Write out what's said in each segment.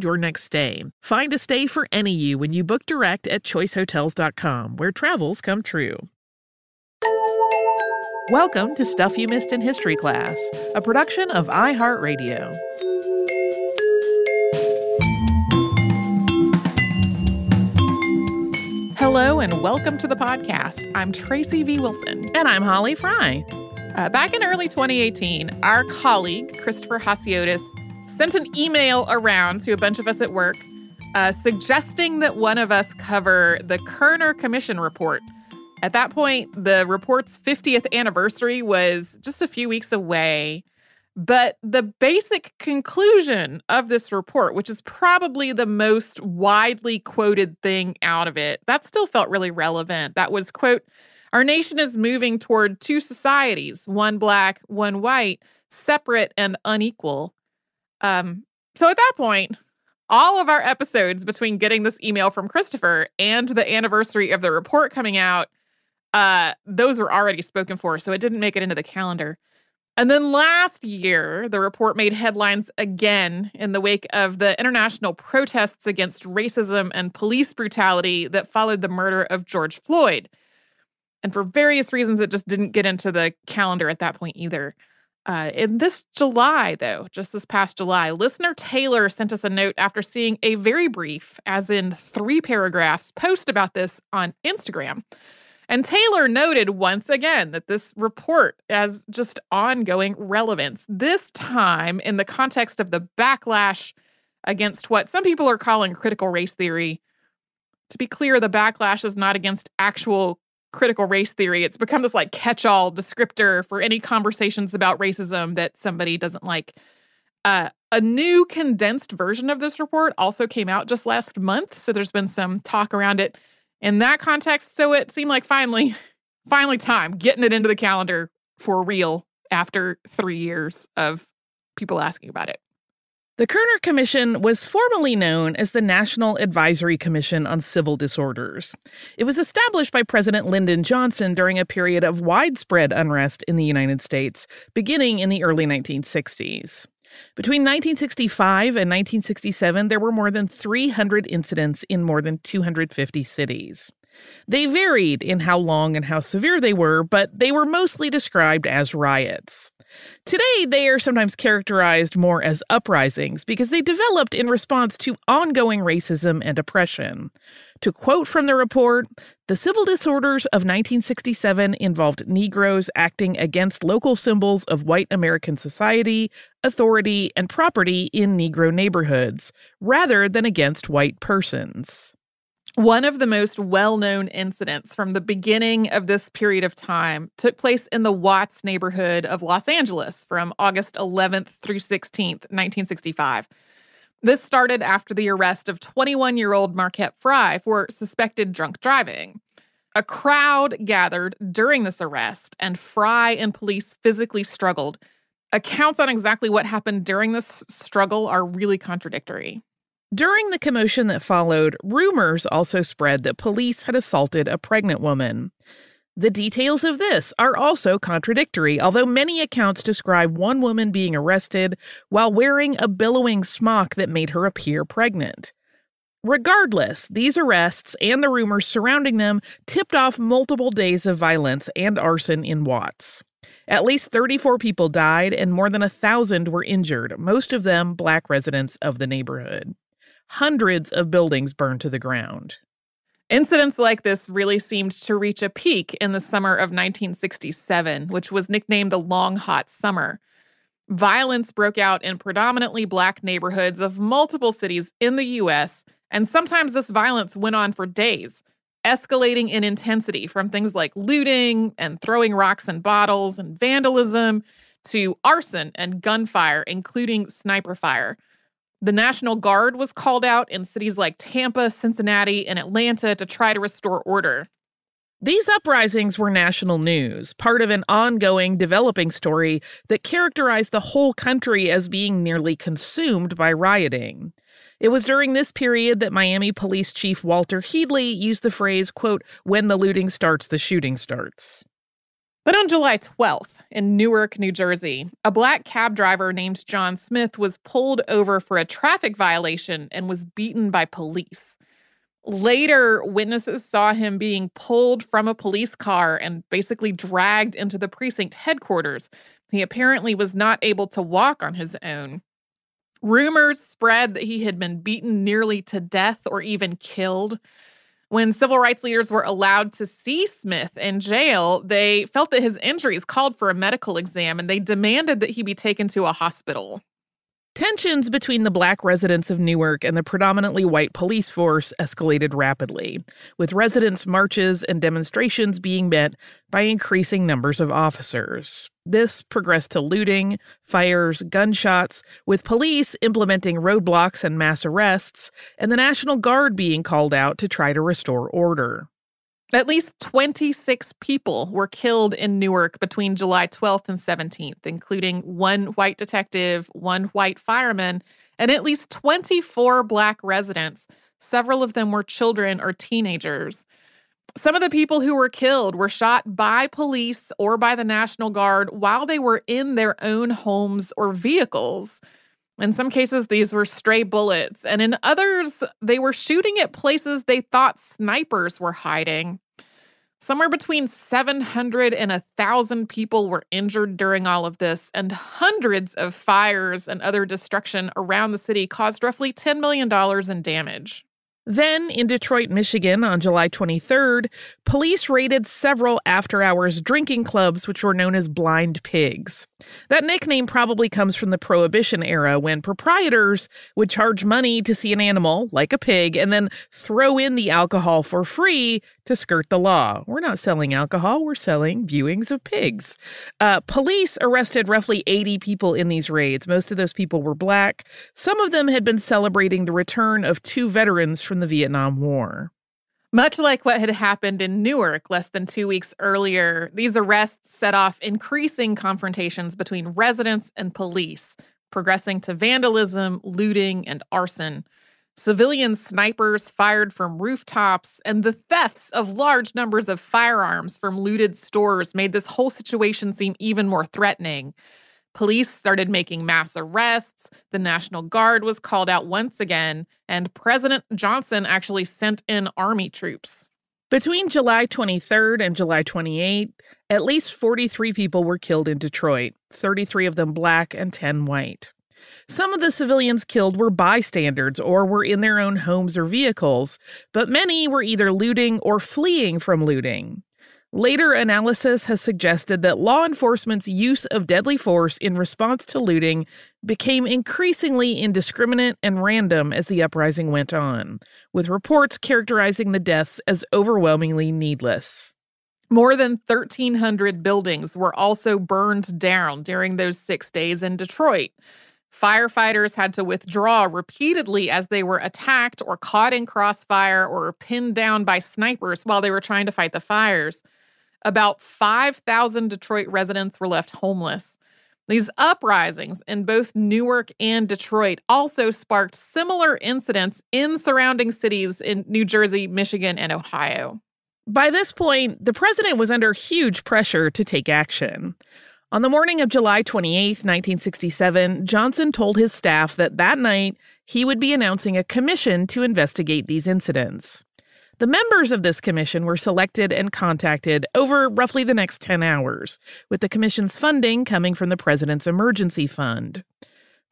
your next stay. Find a stay for any you when you book direct at choicehotels.com, where travels come true. Welcome to Stuff You Missed in History Class, a production of iHeartRadio. Hello and welcome to the podcast. I'm Tracy V. Wilson. And I'm Holly Fry. Uh, back in early 2018, our colleague, Christopher Hasiotis, sent an email around to a bunch of us at work uh, suggesting that one of us cover the Kerner Commission report. At that point, the report's 50th anniversary was just a few weeks away. But the basic conclusion of this report, which is probably the most widely quoted thing out of it, that still felt really relevant. That was, quote, our nation is moving toward two societies, one black, one white, separate and unequal. Um, so at that point, all of our episodes between getting this email from Christopher and the anniversary of the report coming out, uh, those were already spoken for, so it didn't make it into the calendar. And then last year, the report made headlines again in the wake of the international protests against racism and police brutality that followed the murder of George Floyd. And for various reasons, it just didn't get into the calendar at that point either. Uh, in this July, though, just this past July, listener Taylor sent us a note after seeing a very brief, as in three paragraphs, post about this on Instagram. And Taylor noted once again that this report has just ongoing relevance, this time in the context of the backlash against what some people are calling critical race theory. To be clear, the backlash is not against actual critical race theory. It's become this like catch all descriptor for any conversations about racism that somebody doesn't like. Uh, a new condensed version of this report also came out just last month. So there's been some talk around it in that context. So it seemed like finally, finally time getting it into the calendar for real after three years of people asking about it. The Kerner Commission was formerly known as the National Advisory Commission on Civil Disorders. It was established by President Lyndon Johnson during a period of widespread unrest in the United States, beginning in the early 1960s. Between 1965 and 1967, there were more than 300 incidents in more than 250 cities. They varied in how long and how severe they were, but they were mostly described as riots. Today, they are sometimes characterized more as uprisings because they developed in response to ongoing racism and oppression. To quote from the report, the civil disorders of 1967 involved Negroes acting against local symbols of white American society, authority, and property in Negro neighborhoods, rather than against white persons. One of the most well known incidents from the beginning of this period of time took place in the Watts neighborhood of Los Angeles from August 11th through 16th, 1965. This started after the arrest of 21 year old Marquette Frye for suspected drunk driving. A crowd gathered during this arrest, and Frye and police physically struggled. Accounts on exactly what happened during this struggle are really contradictory. During the commotion that followed, rumors also spread that police had assaulted a pregnant woman. The details of this are also contradictory, although many accounts describe one woman being arrested while wearing a billowing smock that made her appear pregnant. Regardless, these arrests and the rumors surrounding them tipped off multiple days of violence and arson in Watts. At least 34 people died and more than a thousand were injured, most of them black residents of the neighborhood hundreds of buildings burned to the ground. Incidents like this really seemed to reach a peak in the summer of 1967, which was nicknamed the Long Hot Summer. Violence broke out in predominantly black neighborhoods of multiple cities in the US, and sometimes this violence went on for days, escalating in intensity from things like looting and throwing rocks and bottles and vandalism to arson and gunfire, including sniper fire. The National Guard was called out in cities like Tampa, Cincinnati, and Atlanta to try to restore order. These uprisings were national news, part of an ongoing developing story that characterized the whole country as being nearly consumed by rioting. It was during this period that Miami Police Chief Walter Headley used the phrase, quote, when the looting starts, the shooting starts. But on July 12th, in Newark, New Jersey, a black cab driver named John Smith was pulled over for a traffic violation and was beaten by police. Later, witnesses saw him being pulled from a police car and basically dragged into the precinct headquarters. He apparently was not able to walk on his own. Rumors spread that he had been beaten nearly to death or even killed. When civil rights leaders were allowed to see Smith in jail, they felt that his injuries called for a medical exam and they demanded that he be taken to a hospital. Tensions between the black residents of Newark and the predominantly white police force escalated rapidly, with residents' marches and demonstrations being met by increasing numbers of officers. This progressed to looting, fires, gunshots, with police implementing roadblocks and mass arrests, and the National Guard being called out to try to restore order. At least 26 people were killed in Newark between July 12th and 17th, including one white detective, one white fireman, and at least 24 black residents. Several of them were children or teenagers. Some of the people who were killed were shot by police or by the National Guard while they were in their own homes or vehicles. In some cases, these were stray bullets, and in others, they were shooting at places they thought snipers were hiding. Somewhere between 700 and 1,000 people were injured during all of this, and hundreds of fires and other destruction around the city caused roughly $10 million in damage. Then, in Detroit, Michigan, on July 23rd, police raided several after hours drinking clubs, which were known as Blind Pigs. That nickname probably comes from the Prohibition era when proprietors would charge money to see an animal, like a pig, and then throw in the alcohol for free to skirt the law. We're not selling alcohol, we're selling viewings of pigs. Uh, police arrested roughly 80 people in these raids. Most of those people were black. Some of them had been celebrating the return of two veterans from the Vietnam War. Much like what had happened in Newark less than two weeks earlier, these arrests set off increasing confrontations between residents and police, progressing to vandalism, looting, and arson. Civilian snipers fired from rooftops, and the thefts of large numbers of firearms from looted stores made this whole situation seem even more threatening. Police started making mass arrests. The National Guard was called out once again, and President Johnson actually sent in army troops. Between July 23rd and July 28th, At least 43 people were killed in Detroit, 33 of them black and 10 white. Some of the civilians killed were bystanders or were in their own homes or vehicles, but many were either looting or fleeing from looting. Later analysis has suggested that law enforcement's use of deadly force in response to looting became increasingly indiscriminate and random as the uprising went on, with reports characterizing the deaths as overwhelmingly needless. More than 1,300 buildings were also burned down during those six days in Detroit. Firefighters had to withdraw repeatedly as they were attacked or caught in crossfire or pinned down by snipers while they were trying to fight the fires. About 5,000 Detroit residents were left homeless. These uprisings in both Newark and Detroit also sparked similar incidents in surrounding cities in New Jersey, Michigan, and Ohio. By this point, the president was under huge pressure to take action. On the morning of July 28, 1967, Johnson told his staff that that night he would be announcing a commission to investigate these incidents. The members of this commission were selected and contacted over roughly the next 10 hours, with the commission's funding coming from the President's Emergency Fund.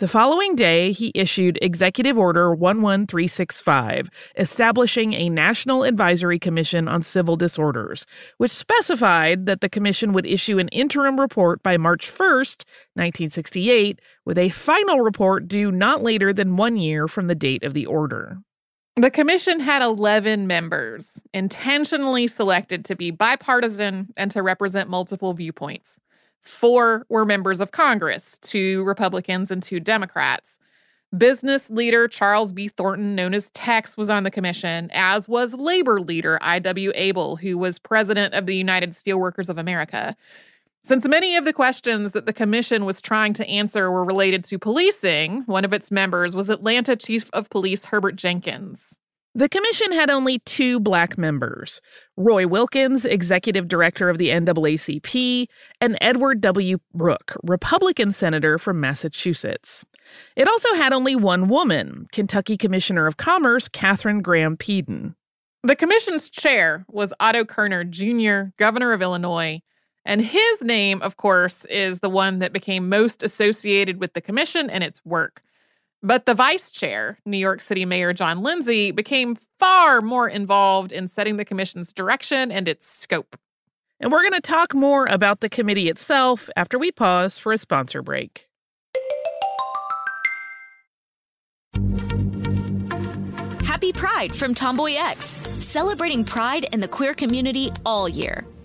The following day, he issued Executive Order 11365, establishing a National Advisory Commission on Civil Disorders, which specified that the commission would issue an interim report by March 1st, 1968, with a final report due not later than one year from the date of the order. The commission had 11 members, intentionally selected to be bipartisan and to represent multiple viewpoints. Four were members of Congress, two Republicans and two Democrats. Business leader Charles B. Thornton, known as Tex, was on the commission, as was labor leader I.W. Abel, who was president of the United Steelworkers of America. Since many of the questions that the commission was trying to answer were related to policing, one of its members was Atlanta Chief of Police Herbert Jenkins. The commission had only two black members Roy Wilkins, executive director of the NAACP, and Edward W. Brooke, Republican senator from Massachusetts. It also had only one woman, Kentucky Commissioner of Commerce Katharine Graham Peden. The commission's chair was Otto Kerner Jr., governor of Illinois. And his name, of course, is the one that became most associated with the commission and its work. But the vice chair, New York City Mayor John Lindsay, became far more involved in setting the commission's direction and its scope. And we're going to talk more about the committee itself after we pause for a sponsor break. Happy Pride from Tomboy X, celebrating pride in the queer community all year.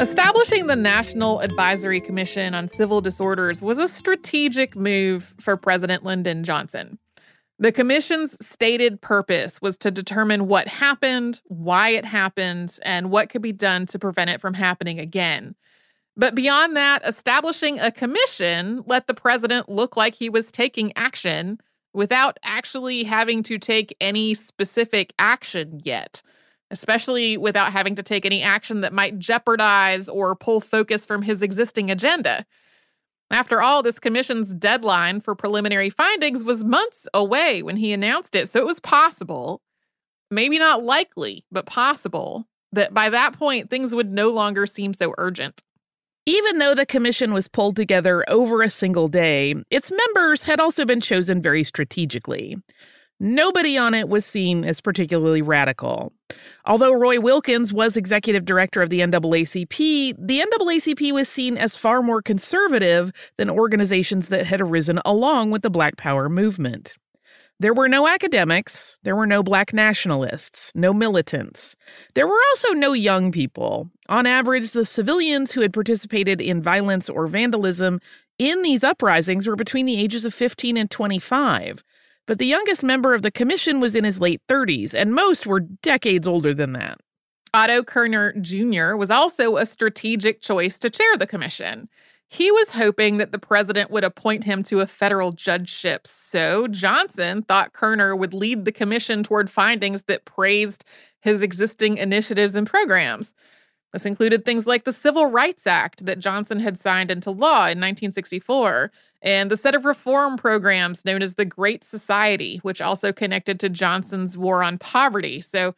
Establishing the National Advisory Commission on Civil Disorders was a strategic move for President Lyndon Johnson. The commission's stated purpose was to determine what happened, why it happened, and what could be done to prevent it from happening again. But beyond that, establishing a commission let the president look like he was taking action without actually having to take any specific action yet, especially without having to take any action that might jeopardize or pull focus from his existing agenda. After all, this commission's deadline for preliminary findings was months away when he announced it, so it was possible, maybe not likely, but possible, that by that point things would no longer seem so urgent. Even though the commission was pulled together over a single day, its members had also been chosen very strategically. Nobody on it was seen as particularly radical. Although Roy Wilkins was executive director of the NAACP, the NAACP was seen as far more conservative than organizations that had arisen along with the Black Power movement. There were no academics, there were no black nationalists, no militants. There were also no young people. On average, the civilians who had participated in violence or vandalism in these uprisings were between the ages of 15 and 25. But the youngest member of the commission was in his late 30s, and most were decades older than that. Otto Kerner Jr. was also a strategic choice to chair the commission. He was hoping that the president would appoint him to a federal judgeship. So Johnson thought Kerner would lead the commission toward findings that praised his existing initiatives and programs. This included things like the Civil Rights Act that Johnson had signed into law in 1964, and the set of reform programs known as the Great Society, which also connected to Johnson's war on poverty. So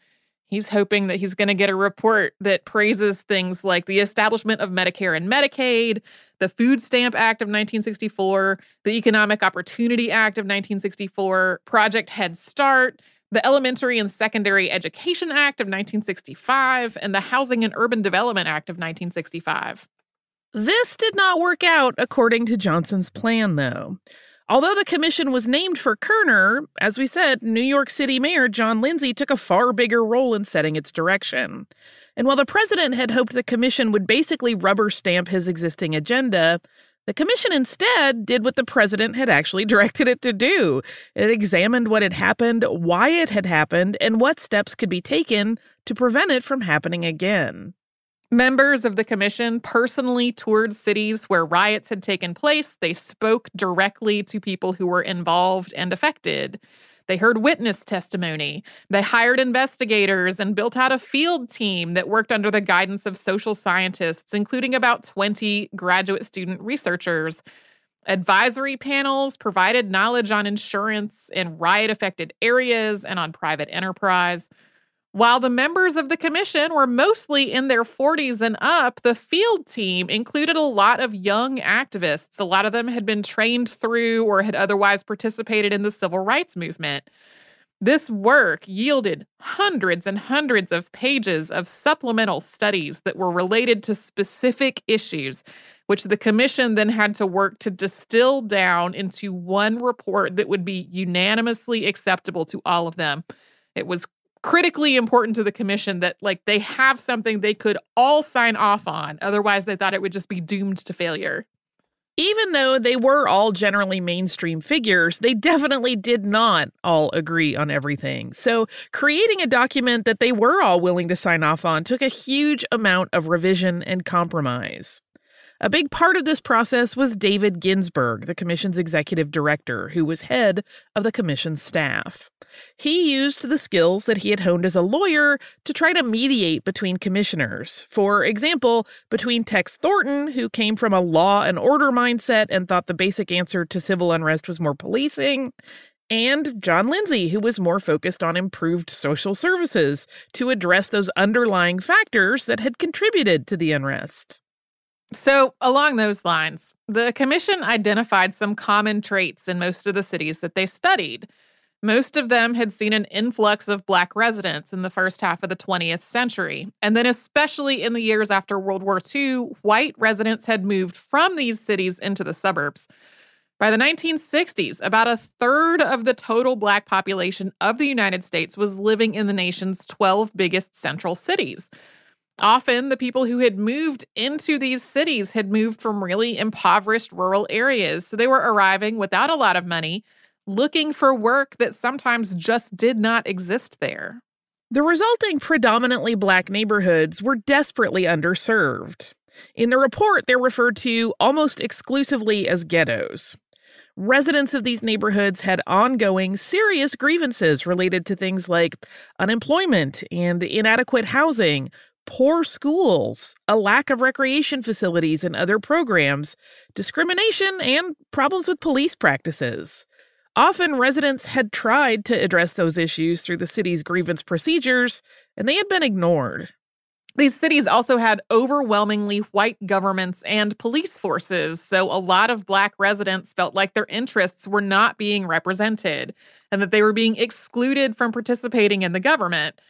He's hoping that he's going to get a report that praises things like the establishment of Medicare and Medicaid, the Food Stamp Act of 1964, the Economic Opportunity Act of 1964, Project Head Start, the Elementary and Secondary Education Act of 1965, and the Housing and Urban Development Act of 1965. This did not work out according to Johnson's plan, though. Although the commission was named for Kerner, as we said, New York City Mayor John Lindsay took a far bigger role in setting its direction. And while the president had hoped the commission would basically rubber stamp his existing agenda, The commission instead did what the president had actually directed it to do. It examined what had happened, why it had happened, and what steps could be taken to prevent it from happening again. Members of the commission personally toured cities where riots had taken place. They spoke directly to people who were involved and affected. They heard witness testimony. They hired investigators and built out a field team that worked under the guidance of social scientists, including about 20 graduate student researchers. Advisory panels provided knowledge on insurance in riot affected areas and on private enterprise. While the members of the commission were mostly in their 40s and up, the field team included a lot of young activists. A lot of them had been trained through or had otherwise participated in the civil rights movement. This work yielded hundreds and hundreds of pages of supplemental studies that were related to specific issues, which the commission then had to work to distill down into one report that would be unanimously acceptable to all of them. It was critically important to the commission that like they have something they could all sign off on otherwise they thought it would just be doomed to failure even though they were all generally mainstream figures, they definitely did not all agree on everything. So, creating a document that they were all willing to sign off on took a huge amount of revision and compromise. A big part of this process was David Ginsburg, the commission's executive director, who was head of the commission's staff. He used the skills that he had honed as a lawyer to try to mediate between commissioners. For example, between Tex Thornton, who came from a law and order mindset and thought the basic answer to civil unrest was more policing, and John Lindsay, who was more focused on improved social services to address those underlying factors that had contributed to the unrest. So, along those lines, the commission identified some common traits in most of the cities that they studied. Most of them had seen an influx of Black residents in the first half of the 20th century. And then, especially in the years after World War II, white residents had moved from these cities into the suburbs. By the 1960s, about a third of the total Black population of the United States was living in the nation's 12 biggest central cities. Often, the people who had moved into these cities had moved from really impoverished rural areas. So they were arriving without a lot of money, looking for work that sometimes just did not exist there. The resulting predominantly black neighborhoods were desperately underserved. In the report, they're referred to almost exclusively as ghettos. Residents of these neighborhoods had ongoing serious grievances related to things like unemployment and inadequate housing, poor schools, a lack of recreation facilities and other programs, discrimination, and problems with police practices. Often, residents had tried to address those issues through the city's grievance procedures, and they had been ignored. These cities also had overwhelmingly white governments and police forces, so a lot of Black residents felt like their interests were not being represented and that they were being excluded from participating in the government.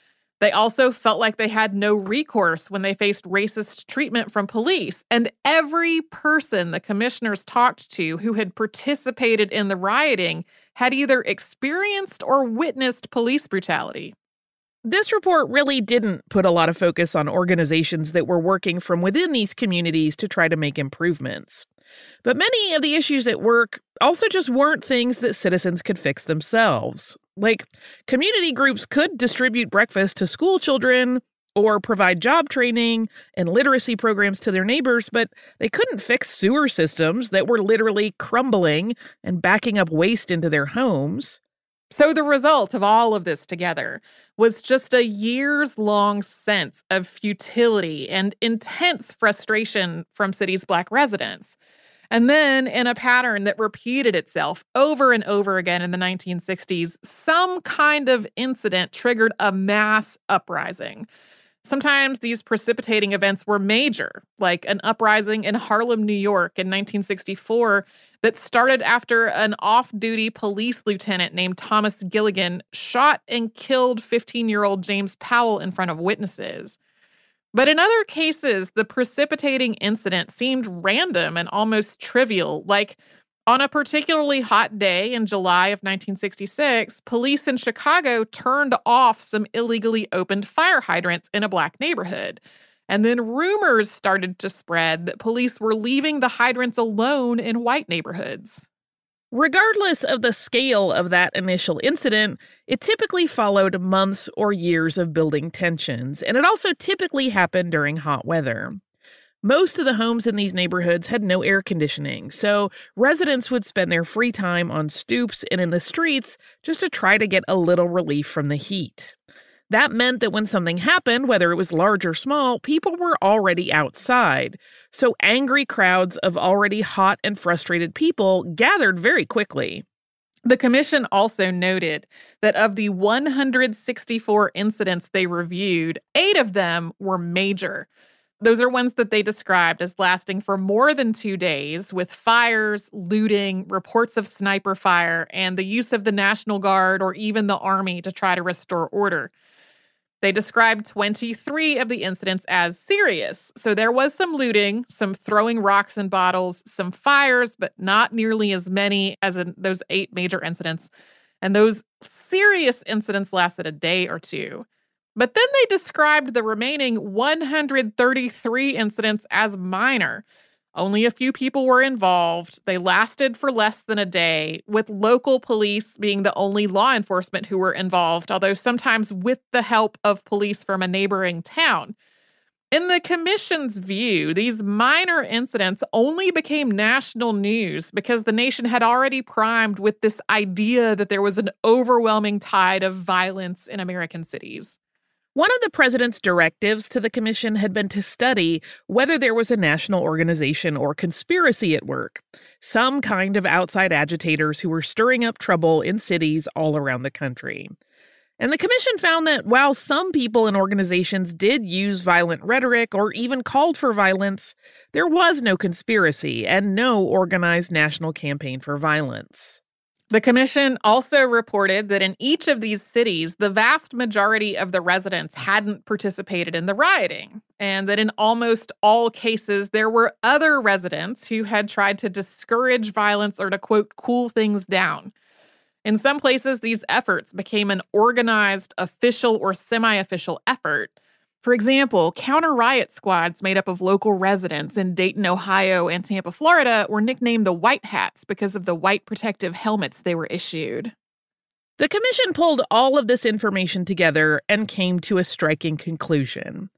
They also felt like they had no recourse when they faced racist treatment from police. And every person the commissioners talked to who had participated in the rioting had either experienced or witnessed police brutality. This report really didn't put a lot of focus on organizations that were working from within these communities to try to make improvements. But many of the issues at work also just weren't things that citizens could fix themselves. Like, community groups could distribute breakfast to school children or provide job training and literacy programs to their neighbors, but they couldn't fix sewer systems that were literally crumbling and backing up waste into their homes. So, the result of all of this together was just a years long sense of futility and intense frustration from city's Black residents. And then, in a pattern that repeated itself over and over again in the 1960s, some kind of incident triggered a mass uprising. Sometimes these precipitating events were major, like an uprising in Harlem, New York in 1964 that started after an off duty police lieutenant named Thomas Gilligan shot and killed 15 year old James Powell in front of witnesses. But in other cases, the precipitating incident seemed random and almost trivial. Like on a particularly hot day in July of 1966, police in Chicago turned off some illegally opened fire hydrants in a black neighborhood. And then rumors started to spread that police were leaving the hydrants alone in white neighborhoods. Regardless of the scale of that initial incident, it typically followed months or years of building tensions, and it also typically happened during hot weather. Most of the homes in these neighborhoods had no air conditioning, so residents would spend their free time on stoops and in the streets just to try to get a little relief from the heat. That meant that when something happened, whether it was large or small, people were already outside. So angry crowds of already hot and frustrated people gathered very quickly. The commission also noted that of the 164 incidents they reviewed, eight of them were major. Those are ones that they described as lasting for more than two days, with fires, looting, reports of sniper fire, and the use of the National Guard or even the Army to try to restore order. They described 23 of the incidents as serious. So there was some looting, some throwing rocks and bottles, some fires, but not nearly as many as in those eight major incidents. And those serious incidents lasted a day or two. But then they described the remaining 133 incidents as minor. Only a few people were involved. They lasted for less than a day, with local police being the only law enforcement who were involved, although sometimes with the help of police from a neighboring town. In the commission's view, these minor incidents only became national news because the nation had already primed with this idea that there was an overwhelming tide of violence in American cities. One of the president's directives to the commission had been to study whether there was a national organization or conspiracy at work, some kind of outside agitators who were stirring up trouble in cities all around the country. And the commission found that while some people and organizations did use violent rhetoric or even called for violence, there was no conspiracy and no organized national campaign for violence. The commission also reported that in each of these cities, the vast majority of the residents hadn't participated in the rioting, and that in almost all cases, there were other residents who had tried to discourage violence or to quote, cool things down. In some places, these efforts became an organized, official, or semi official effort for example, counter riot squads made up of local residents in Dayton, Ohio, and Tampa, Florida were nicknamed the White Hats because of the white protective helmets they were issued. The commission pulled all of this information together and came to a striking conclusion.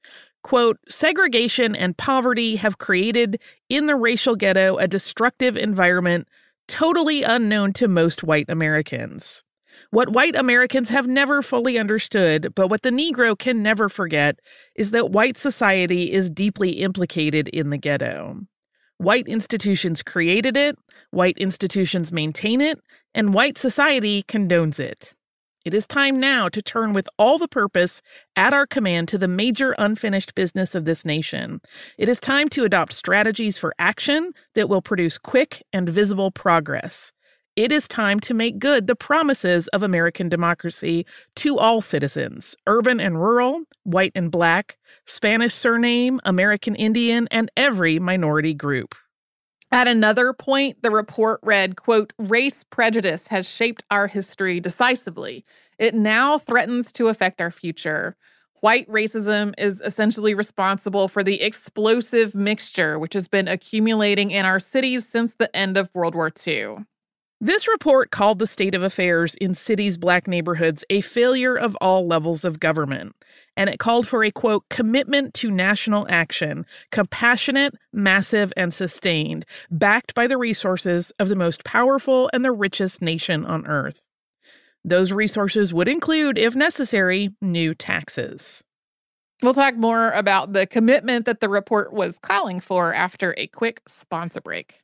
Quote, segregation and poverty have created in the racial ghetto a destructive environment totally unknown to most white Americans. What white Americans have never fully understood, but what the Negro can never forget, is that white society is deeply implicated in the ghetto. White institutions created it, white institutions maintain it, and white society condones it. It is time now to turn with all the purpose at our command to the major unfinished business of this nation. It is time to adopt strategies for action that will produce quick and visible progress. It is time to make good the promises of American democracy to all citizens, urban and rural, white and black, Spanish surname, American Indian, and every minority group. At another point, the report read, quote, race prejudice has shaped our history decisively. It now threatens to affect our future. White racism is essentially responsible for the explosive mixture which has been accumulating in our cities since the end of World War II. This report called the state of affairs in cities' black neighborhoods a failure of all levels of government. And it called for a quote, commitment to national action, compassionate, massive, and sustained, backed by the resources of the most powerful and the richest nation on earth. Those resources would include, if necessary, new taxes. We'll talk more about the commitment that the report was calling for after a quick sponsor break.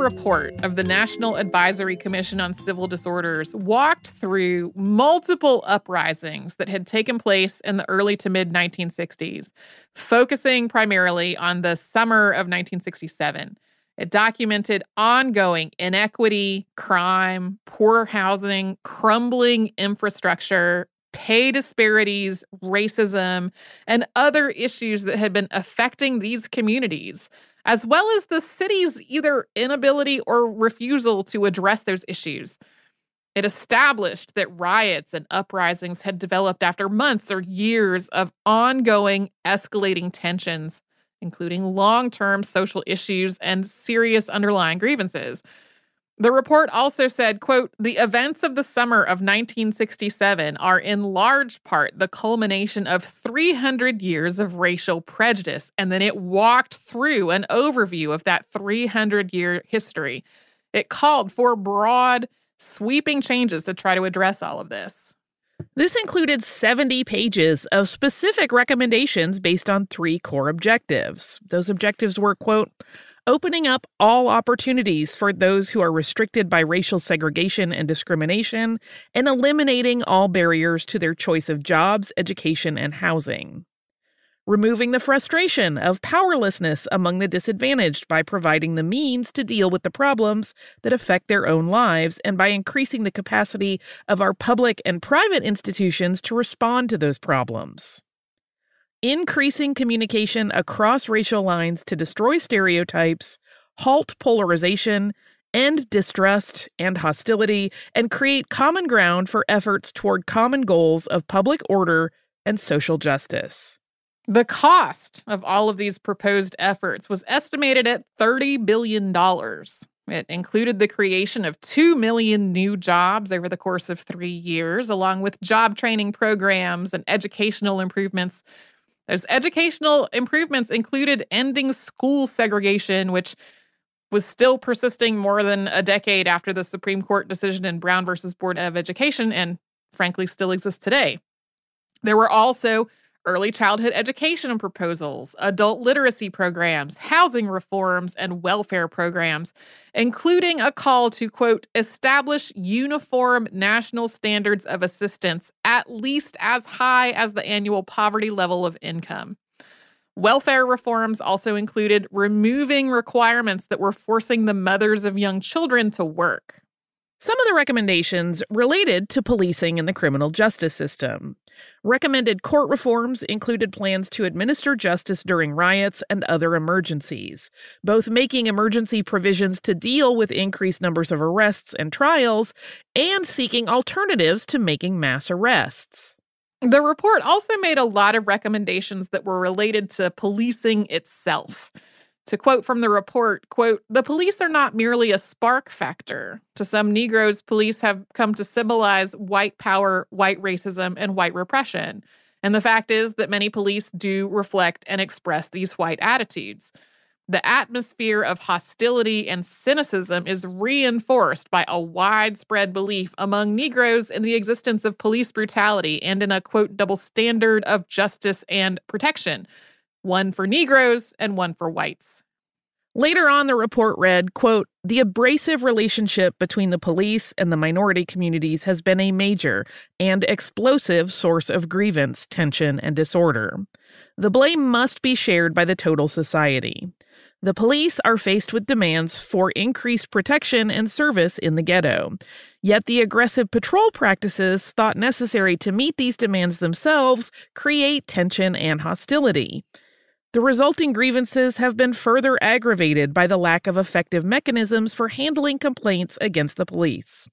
report of the National Advisory Commission on Civil Disorders walked through multiple uprisings that had taken place in the early to mid 1960s, focusing primarily on the summer of 1967. It documented ongoing inequity, crime, poor housing, crumbling infrastructure, pay disparities, racism, and other issues that had been affecting these communities as well as the city's either inability or refusal to address those issues. It established that riots and uprisings had developed after months or years of ongoing escalating tensions, including long term social issues and serious underlying grievances. The report also said, quote, the events of the summer of 1967 are in large part the culmination of 300 years of racial prejudice. And then it walked through an overview of that 300 year history. It called for broad, sweeping changes to try to address all of this. This included 70 pages of specific recommendations based on three core objectives. Those objectives were, quote, opening up all opportunities for those who are restricted by racial segregation and discrimination, and eliminating all barriers to their choice of jobs, education, and housing. removing the frustration of powerlessness among the disadvantaged by providing the means to deal with the problems that affect their own lives and by increasing the capacity of our public and private institutions to respond to those problems. Increasing communication across racial lines to destroy stereotypes, halt polarization, end distrust and hostility, and create common ground for efforts toward common goals of public order and social justice. The cost of all of these proposed efforts was estimated at $30 billion. It included the creation of 2 million new jobs over the course of three years, along with job training programs and educational improvements. Those educational improvements included ending school segregation, which was still persisting more than a decade after the Supreme Court decision in Brown versus Board of Education, and frankly still exists today. There were also early childhood education proposals, adult literacy programs, housing reforms, and welfare programs, including a call to, quote, establish uniform national standards of assistance at least as high as the annual poverty level of income. Welfare reforms also included removing requirements that were forcing the mothers of young children to work. Some of the recommendations related to policing in the criminal justice system. Recommended court reforms included plans to administer justice during riots and other emergencies, both making emergency provisions to deal with increased numbers of arrests and trials and seeking alternatives to making mass arrests. The report also made a lot of recommendations that were related to policing itself. To quote from the report, quote, the police are not merely a spark factor. To some Negroes, police have come to symbolize white power, white racism, and white repression. And the fact is that many police do reflect and express these white attitudes. The atmosphere of hostility and cynicism is reinforced by a widespread belief among Negroes in the existence of police brutality and in a quote double standard of justice and protection one for Negroes and one for whites. Later on, the report read, quote, the abrasive relationship between the police and the minority communities has been a major and explosive source of grievance, tension, and disorder. The blame must be shared by the total society. The police are faced with demands for increased protection and service in the ghetto. Yet the aggressive patrol practices thought necessary to meet these demands themselves create tension and hostility. The resulting grievances have been further aggravated by the lack of effective mechanisms for handling complaints against the police.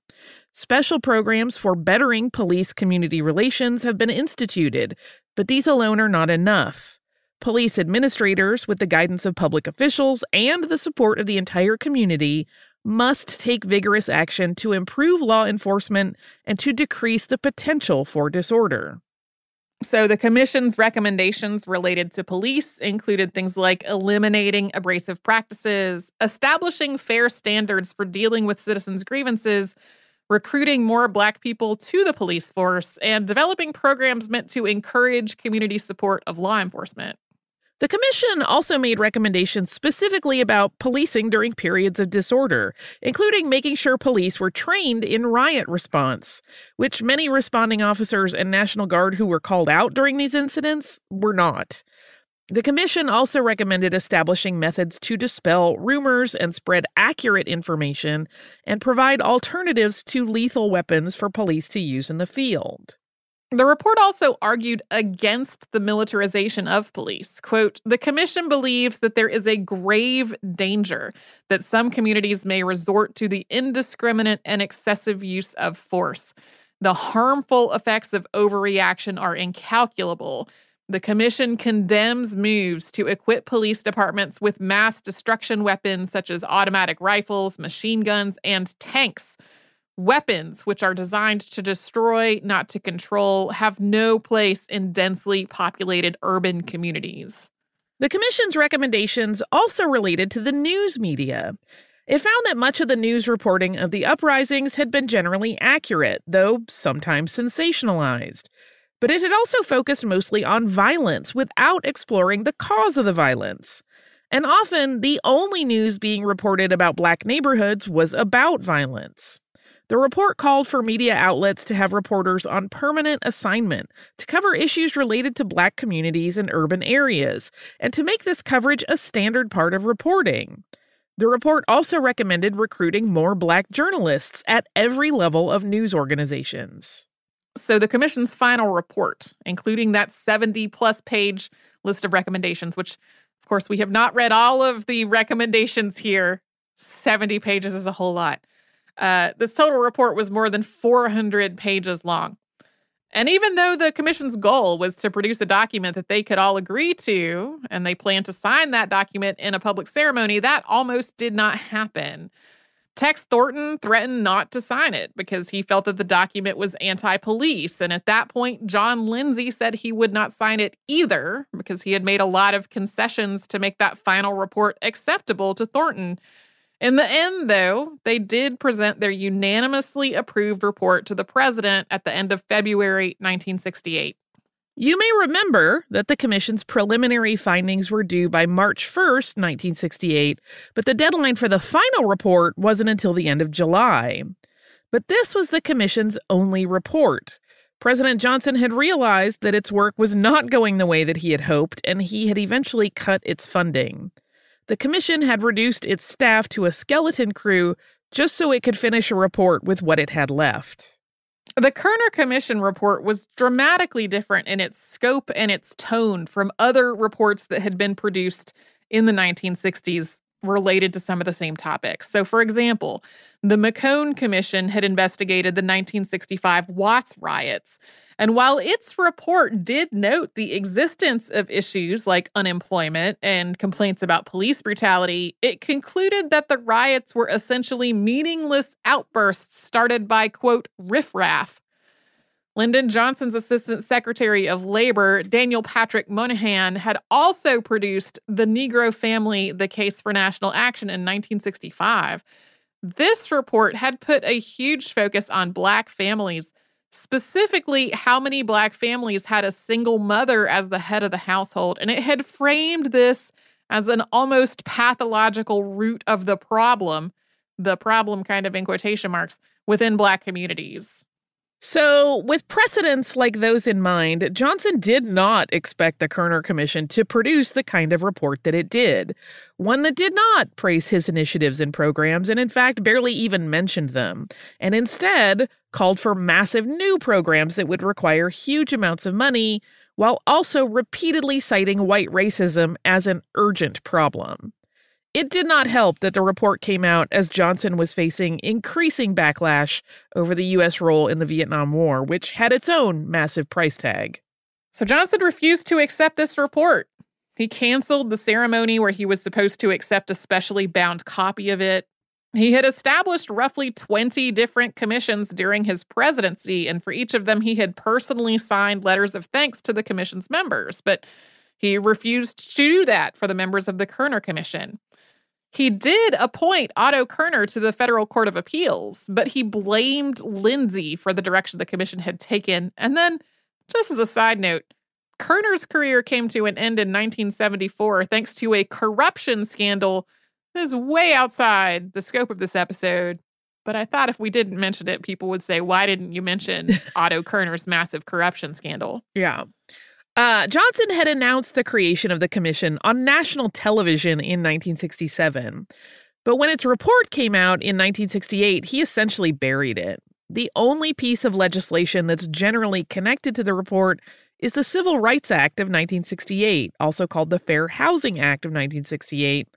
Special programs for bettering police community relations have been instituted, but these alone are not enough. Police administrators, with the guidance of public officials and the support of the entire community, must take vigorous action to improve law enforcement and to decrease the potential for disorder. So, the commission's recommendations related to police included things like eliminating abrasive practices, establishing fair standards for dealing with citizens' grievances, recruiting more Black people to the police force, and developing programs meant to encourage community support of law enforcement. The commission also made recommendations specifically about policing during periods of disorder, including making sure police were trained in riot response, which many responding officers and National Guard who were called out during these incidents were not. The commission also recommended establishing methods to dispel rumors and spread accurate information and provide alternatives to lethal weapons for police to use in the field. The report also argued against the militarization of police. Quote, the commission believes that there is a grave danger that some communities may resort to the indiscriminate and excessive use of force. The harmful effects of overreaction are incalculable. The commission condemns moves to equip police departments with mass destruction weapons such as automatic rifles, machine guns, and tanks Weapons, which are designed to destroy, not to control, have no place in densely populated urban communities. The Commission's recommendations also related to the news media. It found that much of the news reporting of the uprisings had been generally accurate, though sometimes sensationalized. But it had also focused mostly on violence without exploring the cause of the violence. And often, the only news being reported about Black neighborhoods was about violence. The report called for media outlets to have reporters on permanent assignment to cover issues related to Black communities in urban areas and to make this coverage a standard part of reporting. The report also recommended recruiting more Black journalists at every level of news organizations. So, the Commission's final report, including that 70 plus page list of recommendations, which, of course, we have not read all of the recommendations here. 70 pages is a whole lot. Uh, this total report was more than 400 pages long. And even though the commission's goal was to produce a document that they could all agree to, and they planned to sign that document in a public ceremony, that almost did not happen. Tex Thornton threatened not to sign it because he felt that the document was anti police. And at that point, John Lindsay said he would not sign it either because he had made a lot of concessions to make that final report acceptable to Thornton. In the end, though, they did present their unanimously approved report to the president at the end of February 1968. You may remember that the Commission's preliminary findings were due by March 1st, 1968, but the deadline for the final report wasn't until the end of July. But this was the Commission's only report. President Johnson had realized that its work was not going the way that he had hoped, and he had eventually cut its funding. The Commission had reduced its staff to a skeleton crew just so it could finish a report with what it had left. The Kerner Commission report was dramatically different in its scope and its tone from other reports that had been produced in the 1960s related to some of the same topics. So, for example, the McCone Commission had investigated the 1965 Watts riots. And while its report did note the existence of issues like unemployment and complaints about police brutality, it concluded that the riots were essentially meaningless outbursts started by, quote, riffraff. Lyndon Johnson's Assistant Secretary of Labor, Daniel Patrick Moynihan, had also produced The Negro Family The Case for National Action in 1965. This report had put a huge focus on Black families specifically how many Black families had a single mother as the head of the household. And it had framed this as an almost pathological root of the problem, the problem kind of in quotation marks, within Black communities. So, with precedents like those in mind, Johnson did not expect the Kerner Commission to produce the kind of report that it did, one that did not praise his initiatives and programs and, in fact, barely even mentioned them, and instead called for massive new programs that would require huge amounts of money while also repeatedly citing white racism as an urgent problem. It did not help that the report came out as Johnson was facing increasing backlash over the U.S. role in the Vietnam War, which had its own massive price tag. So Johnson refused to accept this report. He canceled the ceremony where he was supposed to accept a specially bound copy of it. He had established roughly 20 different commissions during his presidency, and for each of them, he had personally signed letters of thanks to the commission's members. But he refused to do that for the members of the Kerner Commission. He did appoint Otto Kerner to the Federal Court of Appeals, but he blamed Lindsay for the direction the commission had taken. And then, just as a side note, Kerner's career came to an end in 1974 thanks to a corruption scandal that is way outside the scope of this episode. But I thought if we didn't mention it, people would say, why didn't you mention Otto Kerner's massive corruption scandal? Yeah. Uh, Johnson had announced the creation of the commission on national television in 1967. But when its report came out in 1968, he essentially buried it. The only piece of legislation that's generally connected to the report is the Civil Rights Act of 1968, also called the Fair Housing Act of 1968,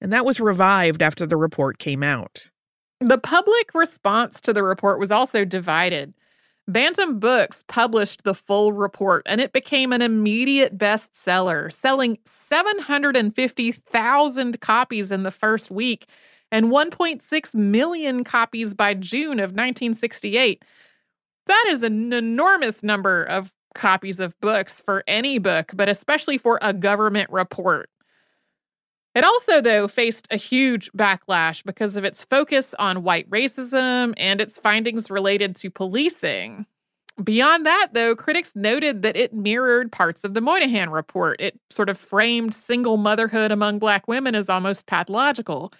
and that was revived after the report came out. The public response to the report was also divided. Bantam Books published the full report and it became an immediate bestseller, selling 750,000 copies in the first week and 1.6 million copies by June of 1968. That is an enormous number of copies of books for any book, but especially for a government report. It also, though, faced a huge backlash because of its focus on white racism and its findings related to policing. Beyond that, though, critics noted that it mirrored parts of the Moynihan report. It sort of framed single motherhood among Black women as almost pathological.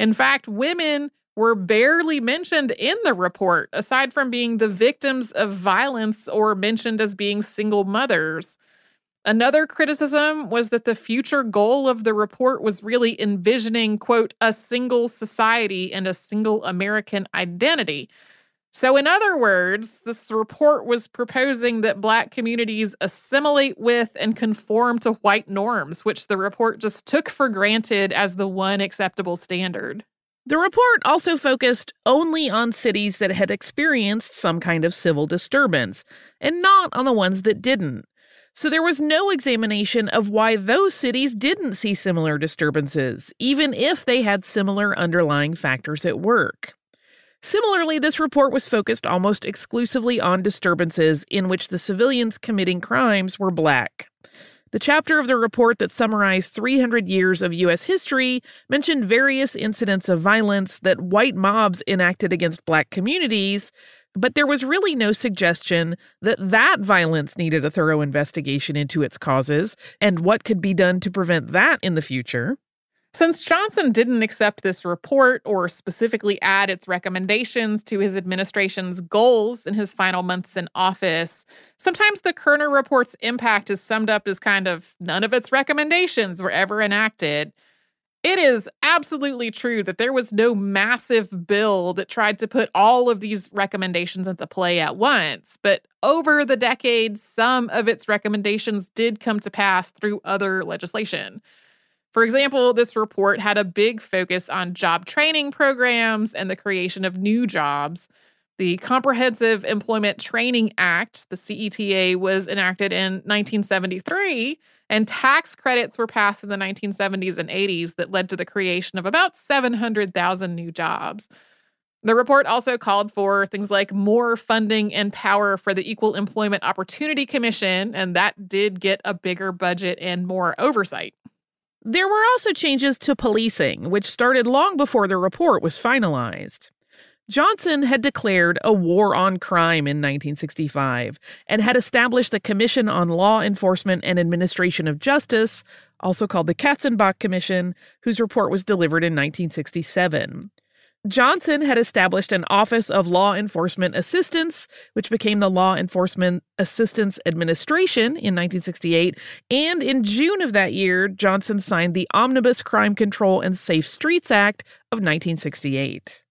In fact, women were barely mentioned in the report, aside from being the victims of violence or mentioned as being single mothers. Another criticism was that the future goal of the report was really envisioning, quote, a single society and a single American identity. So, in other words, this report was proposing that Black communities assimilate with and conform to white norms, which the report just took for granted as the one acceptable standard. The report also focused only on cities that had experienced some kind of civil disturbance, and not on the ones that didn't. So there was no examination of why those cities didn't see similar disturbances, even if they had similar underlying factors at work. Similarly, this report was focused almost exclusively on disturbances in which the civilians committing crimes were black. The chapter of the report that summarized 300 years of U.S. history mentioned various incidents of violence that white mobs enacted against black communities, but there was really no suggestion that that violence needed a thorough investigation into its causes and what could be done to prevent that in the future. Since Johnson didn't accept this report or specifically add its recommendations to his administration's goals in his final months in office, sometimes the Kerner report's impact is summed up as kind of none of its recommendations were ever enacted. It is absolutely true that there was no massive bill that tried to put all of these recommendations into play at once, but over the decades, some of its recommendations did come to pass through other legislation. For example, this report had a big focus on job training programs and the creation of new jobs. The Comprehensive Employment Training Act, the CETA, was enacted in 1973, and tax credits were passed in the 1970s and 80s that led to the creation of about 700,000 new jobs. The report also called for things like more funding and power for the Equal Employment Opportunity Commission, and that did get a bigger budget and more oversight. There were also changes to policing, which started long before the report was finalized. Johnson had declared a war on crime in 1965 and had established the Commission on Law Enforcement and Administration of Justice, also called the Katzenbach Commission, whose report was delivered in 1967. Johnson had established an Office of Law Enforcement Assistance, which became the Law Enforcement Assistance Administration in 1968. And in June of that year, Johnson signed the Omnibus Crime Control and Safe Streets Act of 1968.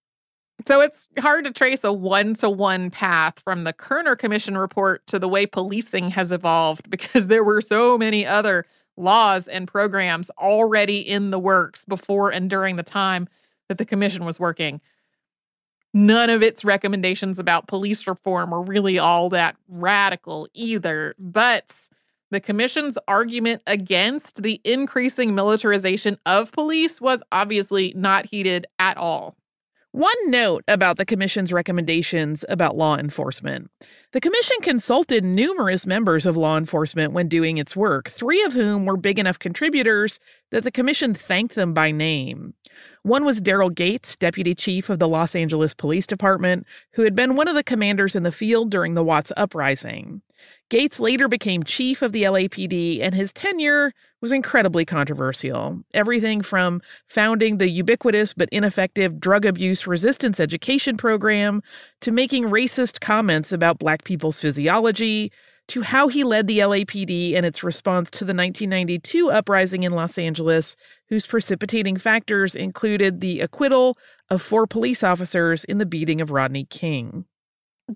So it's hard to trace a one to one path from the Kerner Commission report to the way policing has evolved because there were so many other laws and programs already in the works before and during the time that the commission was working. None of its recommendations about police reform were really all that radical either, but the commission's argument against the increasing militarization of police was obviously not heeded at all. One note about the Commission's recommendations about law enforcement. The Commission consulted numerous members of law enforcement when doing its work, three of whom were big enough contributors that the Commission thanked them by name. One was Daryl Gates, deputy chief of the Los Angeles Police Department, who had been one of the commanders in the field during the Watts Uprising. Gates later became chief of the LAPD, and his tenure was incredibly controversial. Everything from founding the ubiquitous but ineffective drug abuse resistance education program to making racist comments about black people's physiology to how he led the LAPD and its response to the 1992 uprising in Los Angeles, whose precipitating factors included the acquittal of four police officers in the beating of Rodney King.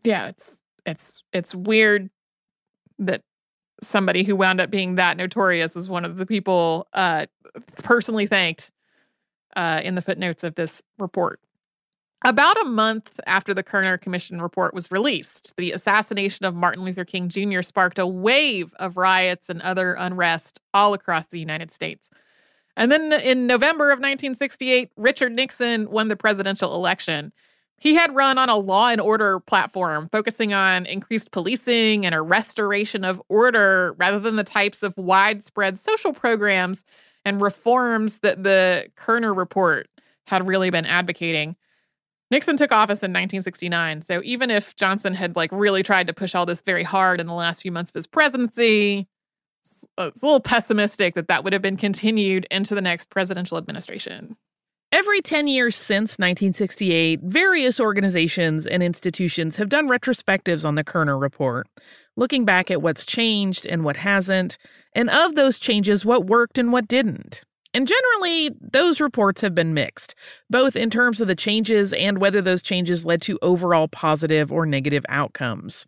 Yeah, it's it's it's weird that somebody who wound up being that notorious was one of the people uh, personally thanked uh, in the footnotes of this report. About a month after the Kerner Commission report was released, the assassination of Martin Luther King Jr. sparked a wave of riots and other unrest all across the United States. And then in November of 1968, Richard Nixon won the presidential election. He had run on a law and order platform focusing on increased policing and a restoration of order rather than the types of widespread social programs and reforms that the Kerner report had really been advocating. Nixon took office in 1969. So even if Johnson had like really tried to push all this very hard in the last few months of his presidency, it's uh, a little pessimistic that that would have been continued into the next presidential administration. Every 10 years since 1968, various organizations and institutions have done retrospectives on the Kerner Report, looking back at what's changed and what hasn't, and of those changes, what worked and what didn't. And generally, those reports have been mixed, both in terms of the changes and whether those changes led to overall positive or negative outcomes.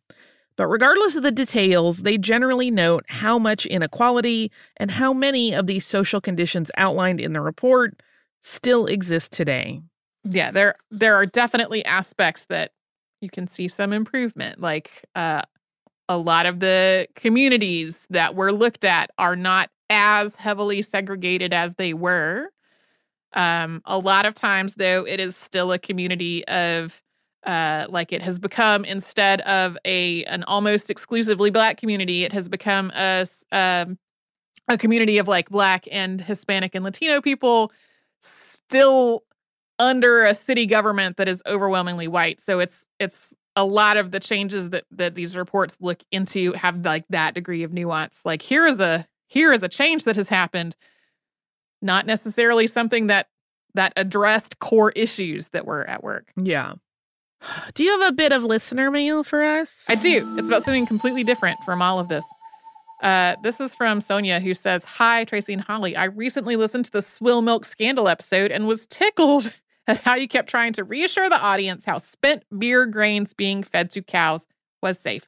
But regardless of the details, they generally note how much inequality and how many of these social conditions outlined in the report still exist today. Yeah, there there are definitely aspects that you can see some improvement. Like uh, a lot of the communities that were looked at are not as heavily segregated as they were. Um, a lot of times, though, it is still a community of uh, like it has become instead of a an almost exclusively black community, it has become a um, a community of like black and Hispanic and Latino people still under a city government that is overwhelmingly white. So it's it's a lot of the changes that that these reports look into have like that degree of nuance. Like here is a here is a change that has happened, not necessarily something that that addressed core issues that were at work. Yeah. Do you have a bit of listener mail for us? I do. It's about something completely different from all of this. Uh, this is from Sonia, who says, Hi, Tracy and Holly. I recently listened to the swill milk scandal episode and was tickled at how you kept trying to reassure the audience how spent beer grains being fed to cows was safe.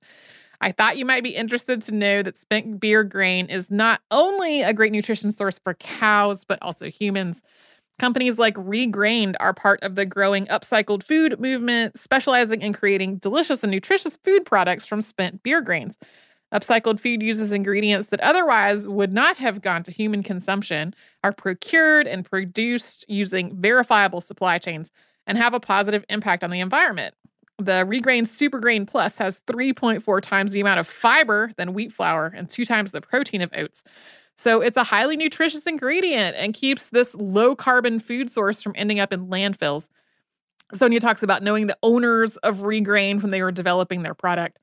I thought you might be interested to know that spent beer grain is not only a great nutrition source for cows, but also humans. Companies like Regrained are part of the growing upcycled food movement, specializing in creating delicious and nutritious food products from spent beer grains. Upcycled food uses ingredients that otherwise would not have gone to human consumption, are procured and produced using verifiable supply chains, and have a positive impact on the environment. The Regrain Supergrain Plus has 3.4 times the amount of fiber than wheat flour and two times the protein of oats. So it's a highly nutritious ingredient and keeps this low carbon food source from ending up in landfills. Sonia talks about knowing the owners of Regrain when they were developing their product.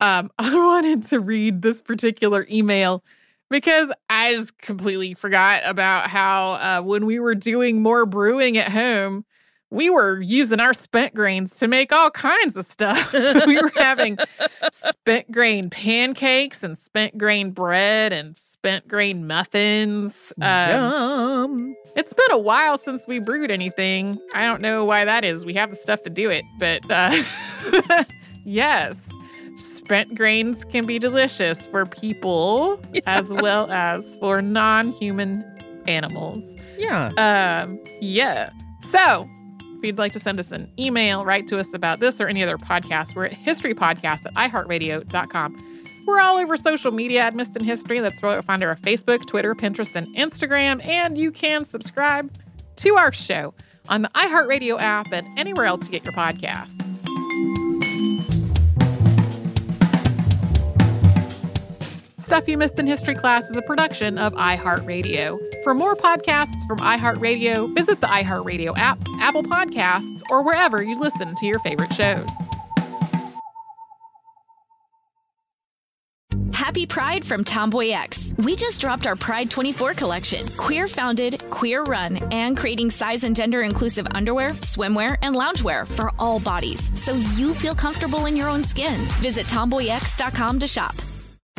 Um, I wanted to read this particular email because I just completely forgot about how uh, when we were doing more brewing at home, we were using our spent grains to make all kinds of stuff. we were having spent grain pancakes and spent grain bread and spent grain muffins. Um. It's been a while since we brewed anything. I don't know why that is. We have the stuff to do it, but uh, yes spent grains can be delicious for people yeah. as well as for non-human animals. Yeah. Um yeah. So, if you'd like to send us an email, write to us about this or any other podcast, we're at historypodcast at iheartradio.com. We're all over social media at Missed in History. That's where you'll find our Facebook, Twitter, Pinterest, and Instagram. And you can subscribe to our show on the iHeartRadio app and anywhere else you get your podcasts. Stuff You Missed in History Class is a production of iHeartRadio. For more podcasts from iHeartRadio, visit the iHeartRadio app, Apple Podcasts, or wherever you listen to your favorite shows. Happy Pride from Tomboy X. We just dropped our Pride 24 collection. Queer founded, queer run, and creating size and gender inclusive underwear, swimwear, and loungewear for all bodies so you feel comfortable in your own skin. Visit tomboyx.com to shop.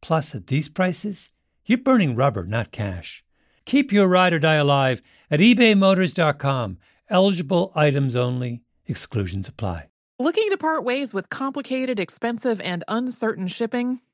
Plus, at these prices, you're burning rubber, not cash. Keep your ride or die alive at ebaymotors.com Eligible items only. Exclusions apply. Looking to part ways with complicated, expensive, and uncertain shipping?